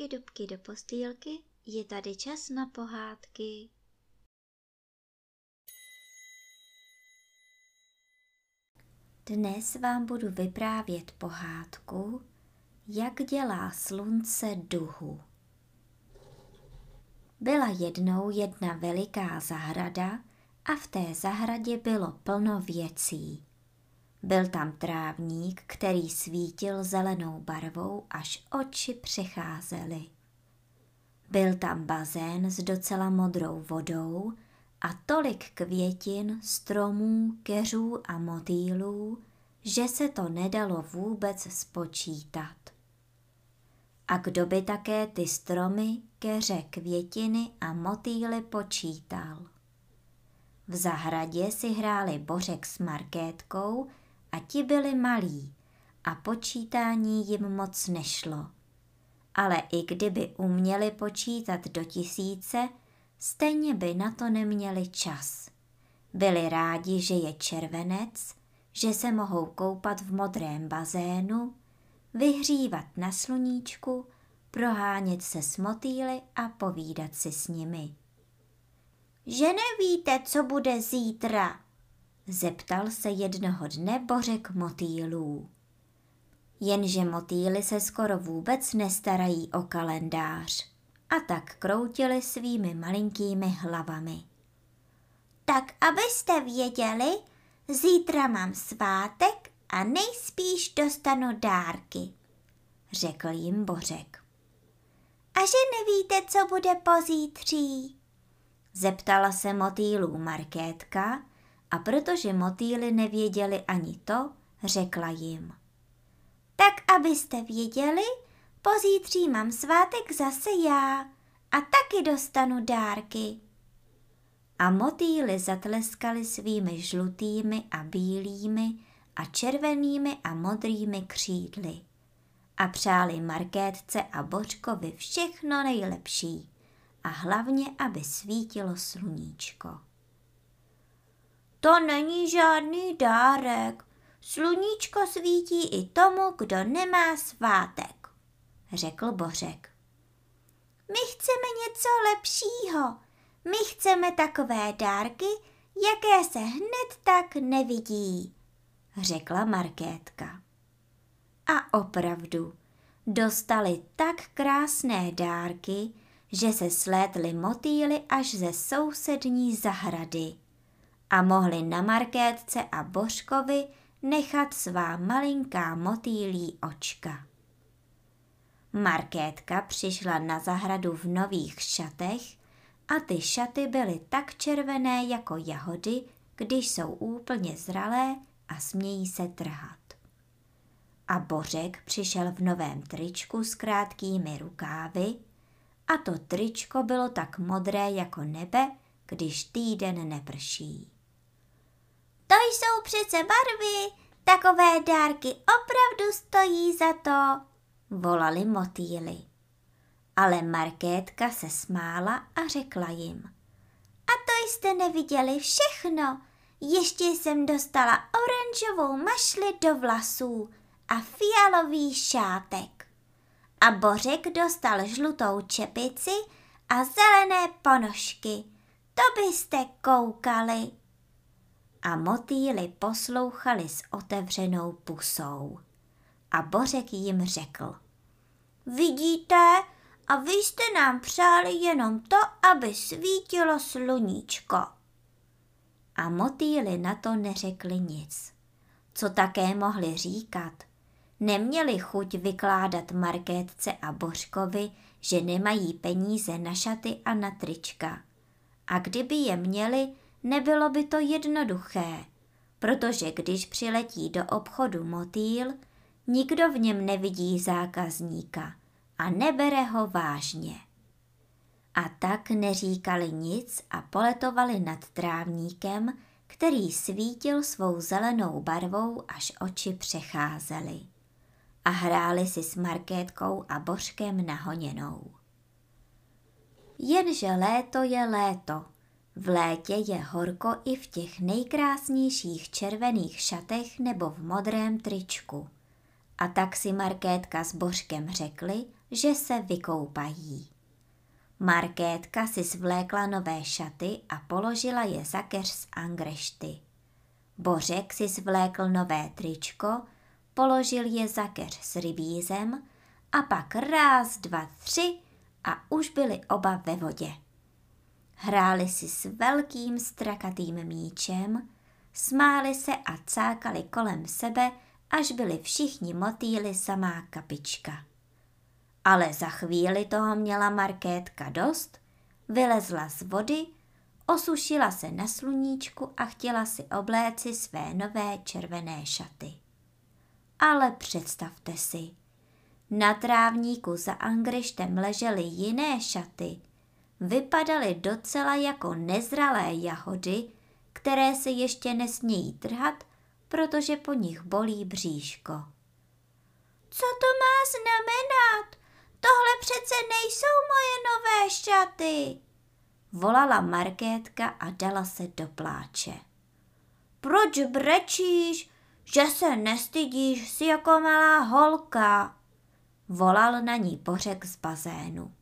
dubky, dubky do postýlky, je tady čas na pohádky. Dnes vám budu vyprávět pohádku, jak dělá slunce duhu. Byla jednou jedna veliká zahrada a v té zahradě bylo plno věcí. Byl tam trávník, který svítil zelenou barvou, až oči přecházely. Byl tam bazén s docela modrou vodou a tolik květin, stromů, keřů a motýlů, že se to nedalo vůbec spočítat. A kdo by také ty stromy, keře, květiny a motýly počítal? V zahradě si hráli Bořek s Markétkou a ti byli malí a počítání jim moc nešlo. Ale i kdyby uměli počítat do tisíce, stejně by na to neměli čas. Byli rádi, že je červenec, že se mohou koupat v modrém bazénu, vyhřívat na sluníčku, prohánět se s motýly a povídat si s nimi. Že nevíte, co bude zítra, Zeptal se jednoho dne Bořek motýlů. Jenže motýly se skoro vůbec nestarají o kalendář a tak kroutili svými malinkými hlavami. Tak abyste věděli, zítra mám svátek a nejspíš dostanu dárky, řekl jim Bořek. A že nevíte, co bude pozítří? Zeptala se motýlů Markétka a protože motýly nevěděli ani to, řekla jim. Tak abyste věděli, pozítří mám svátek zase já a taky dostanu dárky. A motýly zatleskali svými žlutými a bílými a červenými a modrými křídly a přáli Markétce a Bočkovi všechno nejlepší a hlavně, aby svítilo sluníčko. To není žádný dárek. Sluníčko svítí i tomu, kdo nemá svátek, řekl Bořek. My chceme něco lepšího. My chceme takové dárky, jaké se hned tak nevidí, řekla Markétka. A opravdu, dostali tak krásné dárky, že se slétly motýly až ze sousední zahrady a mohli na Markétce a Božkovi nechat svá malinká motýlí očka. Markétka přišla na zahradu v nových šatech a ty šaty byly tak červené jako jahody, když jsou úplně zralé a smějí se trhat. A Bořek přišel v novém tričku s krátkými rukávy a to tričko bylo tak modré jako nebe, když týden neprší. To jsou přece barvy, takové dárky opravdu stojí za to, volali motýly. Ale Markétka se smála a řekla jim. A to jste neviděli všechno. Ještě jsem dostala oranžovou mašli do vlasů a fialový šátek. A Bořek dostal žlutou čepici a zelené ponožky. To byste koukali a motýly poslouchali s otevřenou pusou. A Bořek jim řekl. Vidíte, a vy jste nám přáli jenom to, aby svítilo sluníčko. A motýly na to neřekli nic. Co také mohli říkat? Neměli chuť vykládat Markétce a Bořkovi, že nemají peníze na šaty a na trička. A kdyby je měli, Nebylo by to jednoduché, protože když přiletí do obchodu motýl, nikdo v něm nevidí zákazníka a nebere ho vážně. A tak neříkali nic a poletovali nad trávníkem, který svítil svou zelenou barvou, až oči přecházely. A hráli si s Markétkou a Božkem nahoněnou. Jenže léto je léto v létě je horko i v těch nejkrásnějších červených šatech nebo v modrém tričku. A tak si Markétka s Božkem řekli že se vykoupají. Markétka si svlékla nové šaty a položila je za keř z angrešty. Bořek si svlékl nové tričko, položil je za keř s rybízem a pak raz, dva, tři a už byli oba ve vodě. Hráli si s velkým strakatým míčem, smáli se a cákali kolem sebe, až byli všichni motýli samá kapička. Ale za chvíli toho měla Markétka dost, vylezla z vody, osušila se na sluníčku a chtěla si obléci své nové červené šaty. Ale představte si, na trávníku za angrištem ležely jiné šaty, vypadaly docela jako nezralé jahody, které se ještě nesmějí trhat, protože po nich bolí bříško. Co to má znamenat? Tohle přece nejsou moje nové šaty, volala Markétka a dala se do pláče. Proč brečíš, že se nestydíš si jako malá holka? Volal na ní pořek z bazénu.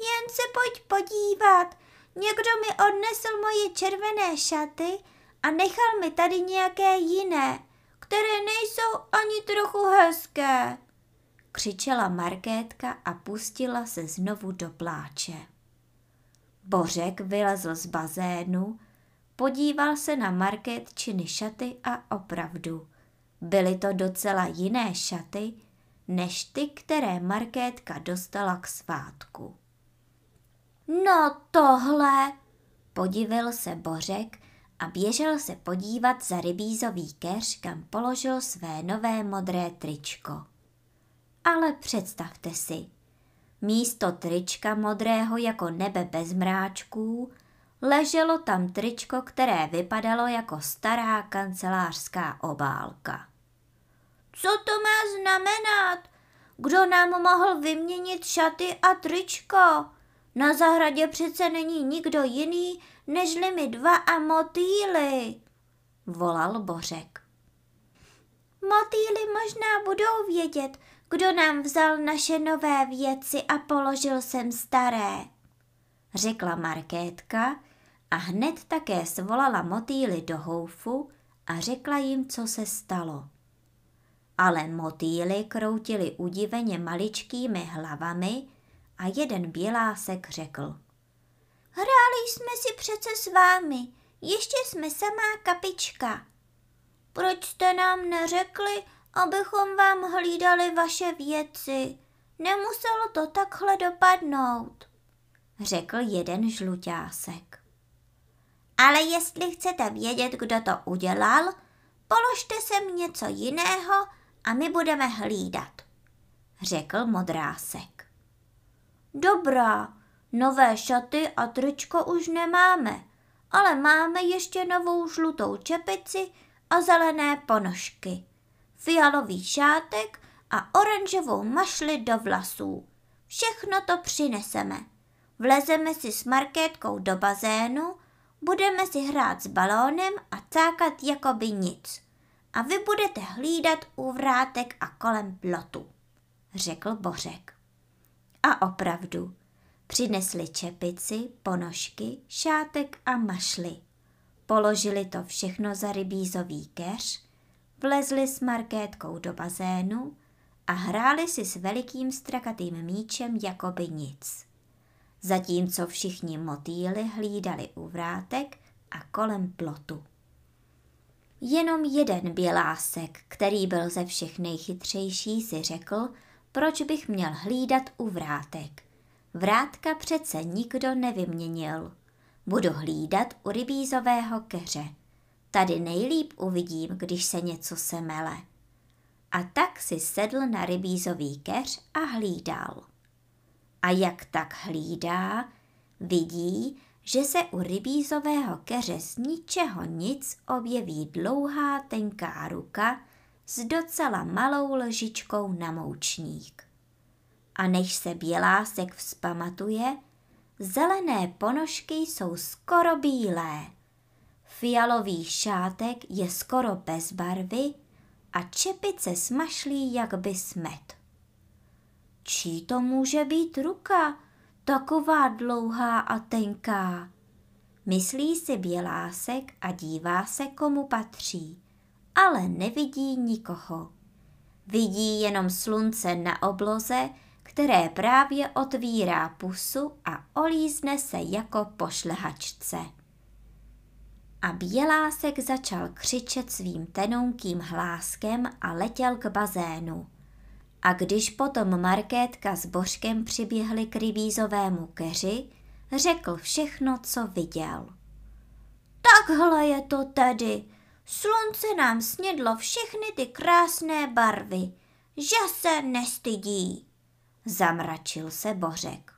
Jen se pojď podívat, někdo mi odnesl moje červené šaty a nechal mi tady nějaké jiné, které nejsou ani trochu hezké. Křičela Markétka a pustila se znovu do pláče. Bořek vylezl z bazénu, podíval se na Markétčiny šaty a opravdu, byly to docela jiné šaty, než ty, které Markétka dostala k svátku. No tohle, podivil se Bořek a běžel se podívat za rybízový keř, kam položil své nové modré tričko. Ale představte si, místo trička modrého jako nebe bez mráčků, leželo tam tričko, které vypadalo jako stará kancelářská obálka. Co to má znamenat? Kdo nám mohl vyměnit šaty a tričko? Na zahradě přece není nikdo jiný, nežli my dva a motýly, volal Bořek. Motýly možná budou vědět, kdo nám vzal naše nové věci a položil sem staré, řekla Markétka a hned také svolala motýly do houfu a řekla jim, co se stalo. Ale motýly kroutili udiveně maličkými hlavami a jeden bělásek řekl. Hráli jsme si přece s vámi, ještě jsme samá kapička. Proč jste nám neřekli, abychom vám hlídali vaše věci? Nemuselo to takhle dopadnout, řekl jeden žluťásek. Ale jestli chcete vědět, kdo to udělal, položte sem něco jiného a my budeme hlídat, řekl modrásek. Dobrá, nové šaty a tričko už nemáme, ale máme ještě novou žlutou čepici a zelené ponožky, fialový šátek a oranžovou mašli do vlasů. Všechno to přineseme. Vlezeme si s Markétkou do bazénu, budeme si hrát s balónem a cákat jako by nic. A vy budete hlídat u vrátek a kolem plotu, řekl Bořek. A opravdu, přinesli čepici, ponožky, šátek a mašly. Položili to všechno za rybízový keř, vlezli s Markétkou do bazénu a hráli si s velikým strakatým míčem jako by nic. Zatímco všichni motýly hlídali u vrátek a kolem plotu. Jenom jeden bělásek, který byl ze všech nejchytřejší, si řekl, proč bych měl hlídat u vrátek. Vrátka přece nikdo nevyměnil. Budu hlídat u rybízového keře. Tady nejlíp uvidím, když se něco semele. A tak si sedl na rybízový keř a hlídal. A jak tak hlídá, vidí, že se u rybízového keře z ničeho nic objeví dlouhá tenká ruka s docela malou lžičkou na moučník. A než se bělásek vzpamatuje, zelené ponožky jsou skoro bílé. Fialový šátek je skoro bez barvy a čepice smašlí jak by smet. čí to může být ruka, taková dlouhá a tenká. Myslí si bělásek a dívá se, komu patří, ale nevidí nikoho. Vidí jenom slunce na obloze, které právě otvírá pusu a olízne se jako pošlehačce. A bělásek začal křičet svým tenonkým hláskem a letěl k bazénu. A když potom Markétka s Božkem přiběhli k rybízovému keři, řekl všechno, co viděl. Takhle je to tedy. Slunce nám snědlo všechny ty krásné barvy, že se nestydí. Zamračil se Bořek.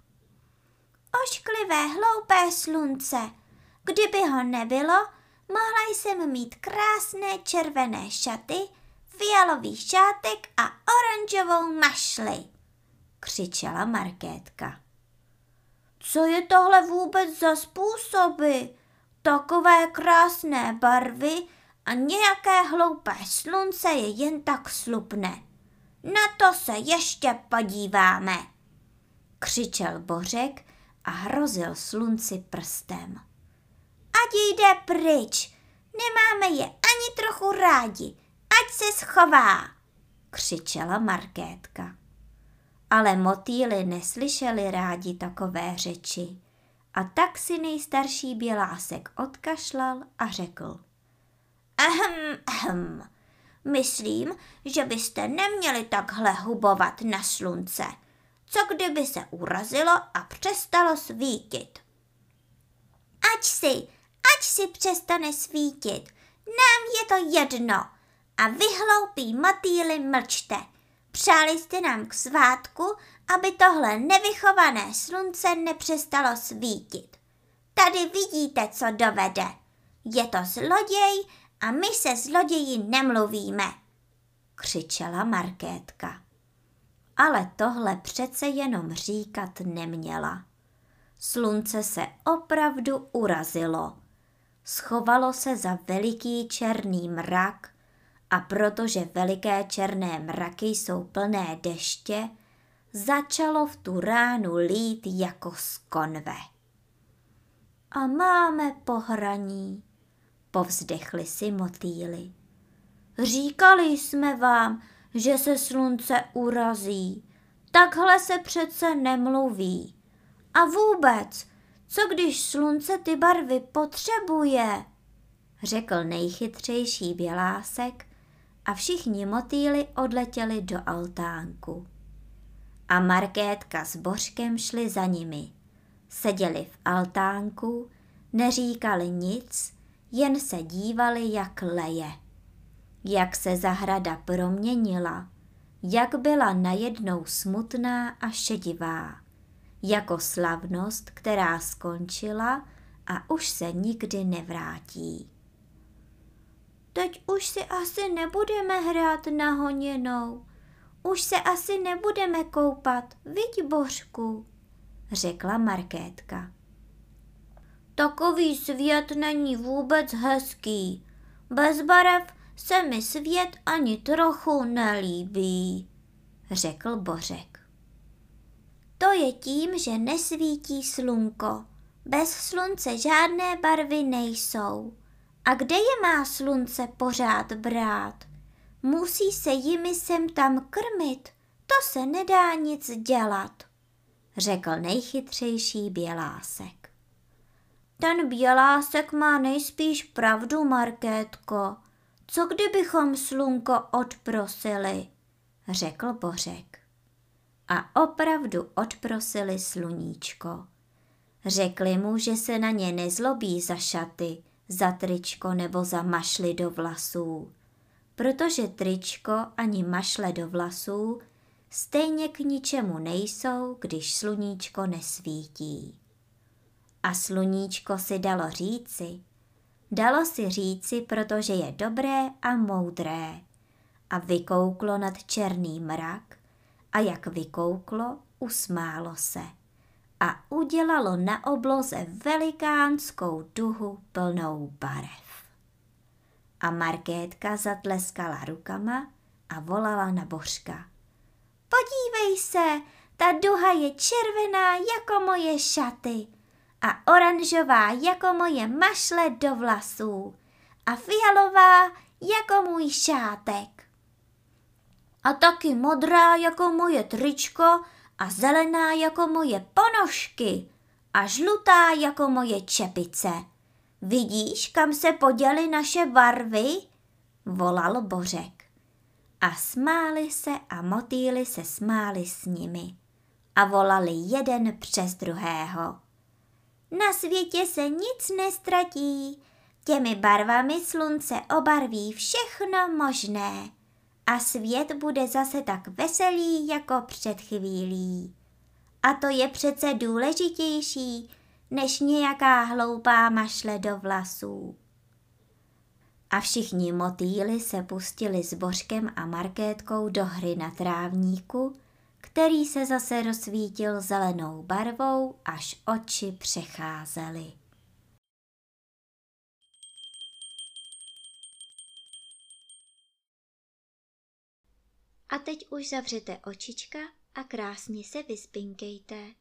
Ošklivé hloupé slunce, kdyby ho nebylo, mohla jsem mít krásné červené šaty, fialový šátek a oranžovou mašli, křičela Markétka. Co je tohle vůbec za způsoby? Takové krásné barvy a nějaké hloupé slunce je jen tak slupne. Na to se ještě podíváme, křičel Bořek a hrozil slunci prstem. Ať jde pryč, nemáme je ani trochu rádi, ať se schová, křičela Markétka. Ale motýly neslyšeli rádi takové řeči a tak si nejstarší bělásek odkašlal a řekl. Ahem, ahem, myslím, že byste neměli takhle hubovat na slunce. Co kdyby se urazilo a přestalo svítit? Ať si, ať si přestane svítit, nám je to jedno. A vy hloupí motýly mlčte. Přáli jste nám k svátku, aby tohle nevychované slunce nepřestalo svítit. Tady vidíte, co dovede. Je to zloděj a my se zloději nemluvíme, křičela Markétka. Ale tohle přece jenom říkat neměla. Slunce se opravdu urazilo. Schovalo se za veliký černý mrak a protože veliké černé mraky jsou plné deště, začalo v tu ránu lít jako z konve. A máme pohraní, povzdechli si motýly. Říkali jsme vám, že se slunce urazí. Takhle se přece nemluví. A vůbec, co když slunce ty barvy potřebuje? Řekl nejchytřejší bělásek a všichni motýly odletěli do altánku. A Markétka s Božkem šli za nimi. Seděli v altánku, neříkali nic, jen se dívali, jak leje. Jak se zahrada proměnila, jak byla najednou smutná a šedivá, jako slavnost, která skončila a už se nikdy nevrátí. Teď už si asi nebudeme hrát na honěnou. Už se asi nebudeme koupat, viď Božku, řekla Markétka. Takový svět není vůbec hezký. Bez barev se mi svět ani trochu nelíbí, řekl Bořek. To je tím, že nesvítí slunko. Bez slunce žádné barvy nejsou. A kde je má slunce pořád brát? Musí se jimi sem tam krmit, to se nedá nic dělat, řekl nejchytřejší bělásek. Ten bělásek má nejspíš pravdu, Markétko. Co kdybychom slunko odprosili, řekl Bořek. A opravdu odprosili sluníčko. Řekli mu, že se na ně nezlobí za šaty, za tričko nebo za mašly do vlasů, protože tričko ani mašle do vlasů stejně k ničemu nejsou, když sluníčko nesvítí. A sluníčko si dalo říci, dalo si říci, protože je dobré a moudré. A vykouklo nad černý mrak a jak vykouklo, usmálo se a udělalo na obloze velikánskou duhu plnou barev. A Markétka zatleskala rukama a volala na Božka. Podívej se, Ta duha je červená jako moje šaty a oranžová jako moje mašle do vlasů a fialová jako můj šátek. A taky modrá jako moje tričko a zelená jako moje ponožky a žlutá jako moje čepice. Vidíš, kam se poděly naše barvy? volal Bořek. A smáli se a motýly se smáli s nimi a volali jeden přes druhého. Na světě se nic nestratí, těmi barvami slunce obarví všechno možné a svět bude zase tak veselý jako před chvílí. A to je přece důležitější, než nějaká hloupá mašle do vlasů. A všichni motýly se pustili s Božkem a Markétkou do hry na trávníku, který se zase rozsvítil zelenou barvou, až oči přecházely. A teď už zavřete očička a krásně se vyspinkejte.